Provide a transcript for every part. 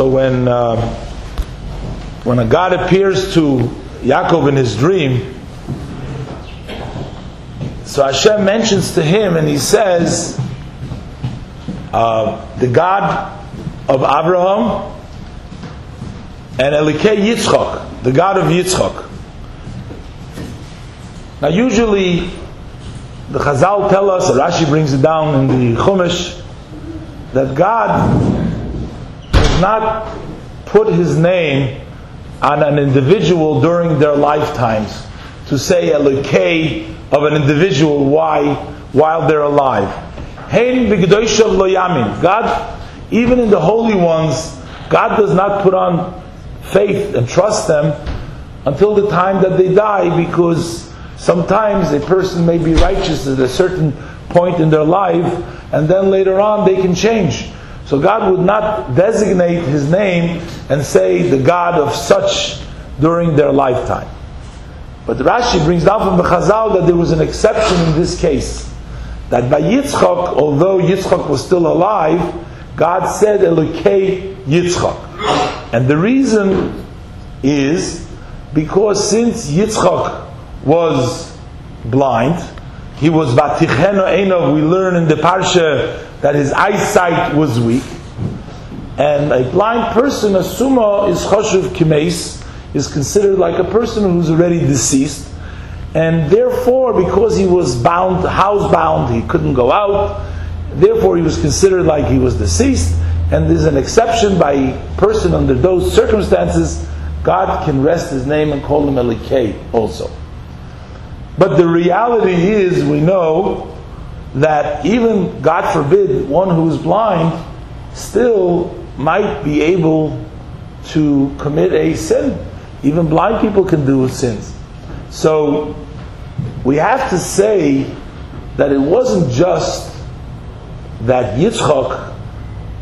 So when uh, when a God appears to Yaakov in his dream, so Hashem mentions to him and he says, uh, the God of Abraham and Elokei Yitzchak, the God of Yitzchak. Now usually the Chazal tell us, Rashi brings it down in the Chumash, that God does not put his name on an individual during their lifetimes to say a Elokei of an individual why while they're alive. God, even in the holy ones, God does not put on faith and trust them until the time that they die because sometimes a person may be righteous at a certain point in their life and then later on they can change. So God would not designate his name and say the God of such during their lifetime. But Rashi brings down from the Chazal that there was an exception in this case. That by Yitzchak, although Yitzchak was still alive, God said Elokei Yitzchak. And the reason is because since Yitzchak was blind, he was Vaticheno Enov, we learn in the Parsha that his eyesight was weak. And a blind person, a sumo, is choshev kimes, is considered like a person who's already deceased. And therefore, because he was bound, housebound, he couldn't go out, therefore he was considered like he was deceased. And there's an exception by person under those circumstances, God can rest his name and call him Elokei also. But the reality is, we know that even, God forbid, one who is blind still might be able to commit a sin. Even blind people can do sins. So we have to say that it wasn't just that Yitzchak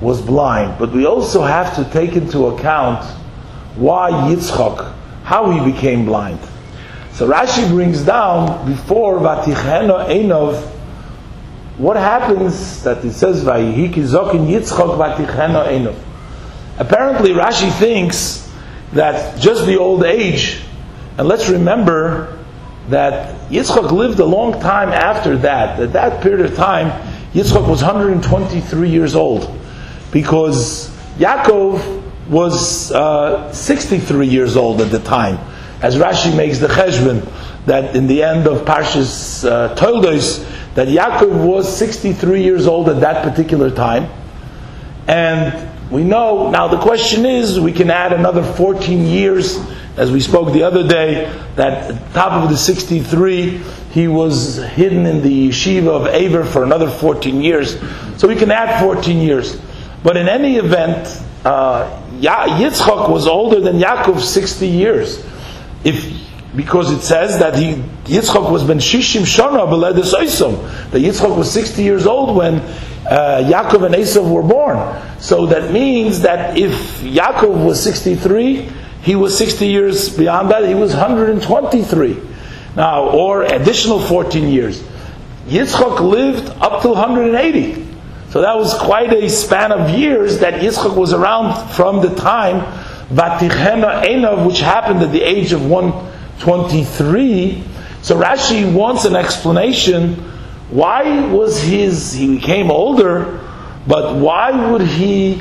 was blind, but we also have to take into account why Yitzchak, how he became blind. So Rashi brings down before Vaticheno Einov, what happens that it says Vayihiki Zokin Yitzchak Vaticheno Einov. Apparently Rashi thinks that just the old age, and let's remember that Yitzchok lived a long time after that. At that period of time, Yitzchok was 123 years old because Yaakov was uh, 63 years old at the time. As Rashi makes the cheshbon, that in the end of Parshas uh, Toldos, that Yaakov was 63 years old at that particular time. And we know, now the question is, we can add another 14 years, as we spoke the other day, that at the top of the 63, he was hidden in the yeshiva of Ever for another 14 years. So we can add 14 years. But in any event, uh, Yitzchak was older than Yaakov 60 years. If because it says that he was ben shishim shana b'ledes That Yitzchak was 60 years old when uh, Yaakov and Esav were born. So that means that if Yaakov was 63, he was 60 years beyond that, he was 123. Now, or additional 14 years. Yitzchak lived up to 180. So that was quite a span of years that Yitzchak was around from the time Vatichena Enov, which happened at the age of 123. So Rashi wants an explanation why was his, he became older, but why would he,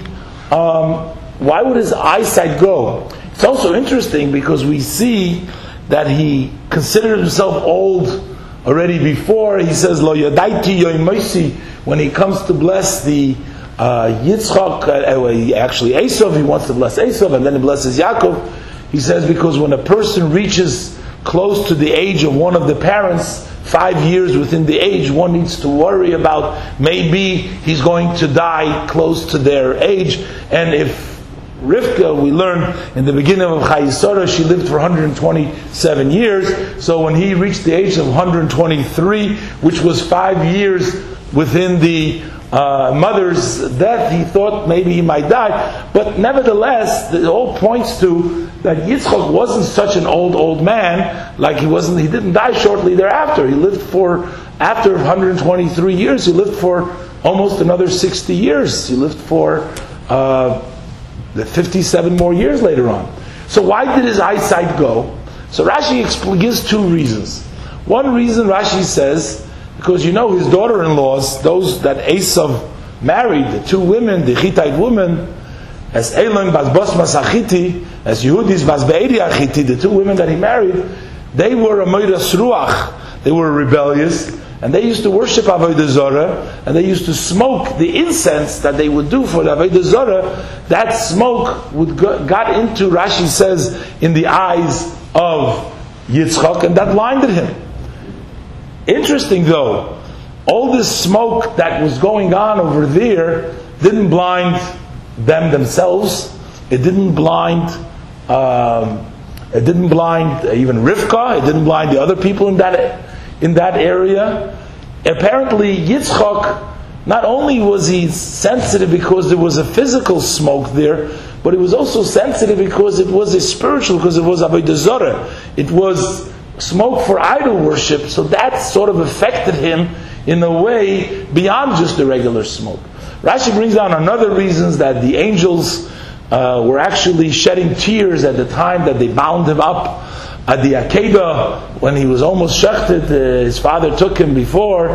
um, why would his eyesight go? It's also interesting because we see that he considered himself old already before. He says, Lo yadaiti yoimoisi, when he comes to bless the uh, Yitzchak, uh, actually Esav, he wants to bless Esav, and then he blesses Yaakov. He says, because when a person reaches close to the age of one of the parents, five years within the age, one needs to worry about maybe he's going to die close to their age. And if Rivka, we learned in the beginning of Chayei Sora, she lived for 127 years. So when he reached the age of 123, which was five years within the uh, mother's death, he thought maybe he might die. But nevertheless, it all points to that Yitzchak wasn't such an old, old man, like he wasn't, he didn't die shortly thereafter. He lived for, after 123 years, he lived for almost another 60 years. He lived for uh, the 57 more years later on. So why did his eyesight go? So Rashi gives two reasons. One reason Rashi says, because you know his daughter-in-laws, those that Esav married, the two women, the Hittite women, as Elon bas Bosmas Achiti, as Yehudis bas Be'eri Achiti, the two women that he married, they were a Moiras Ruach, they were rebellious, and they used to worship Avodah Zorah, and they used to smoke the incense that they would do for the Avodah Zorah. That smoke would go, got into, Rashi says, in the eyes of Yitzchak, and that blinded him. Interesting though, all this smoke that was going on over there didn't blind them themselves. It didn't blind. Um, it didn't blind even Rivka. It didn't blind the other people in that in that area. Apparently, Yitzchak. Not only was he sensitive because there was a physical smoke there, but he was also sensitive because it was a spiritual, because it was Avodah. It was smoke for idol worship, so that sort of affected him in a way beyond just the regular smoke. Rashi brings down another reasons that the angels uh, were actually shedding tears at the time that they bound him up at the Akedah when he was almost shechted. Uh, his father took him before,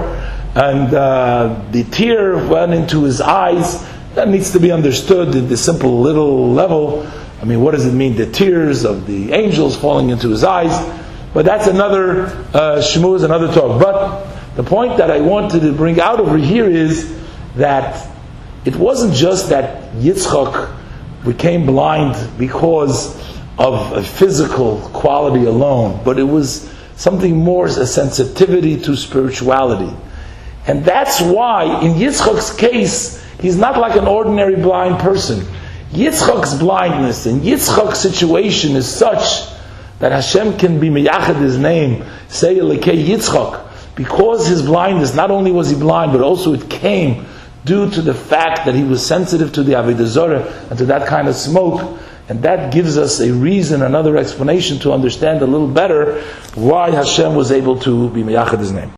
and uh, the tear went into his eyes. That needs to be understood at the simple little level. I mean, what does it mean? The tears of the angels falling into his eyes. But that's another uh, shmuz, another talk. But the point that I wanted to bring out over here is that it wasn't just that Yitzchak became blind because of a physical quality alone, but it was something more, a sensitivity to spirituality. And that's why, in Yitzchak's case, he's not like an ordinary blind person. Yitzchak's blindness and Yitzchak's situation is such that Hashem can be meyachad his name, say Elokei Yitzchak, because his blindness, not only was he blind, but also it came due to the fact that he was sensitive to the Avodah Zorah and to that kind of smoke. And that gives us a reason, another explanation to understand a little better why Hashem was able to be meyachad his name.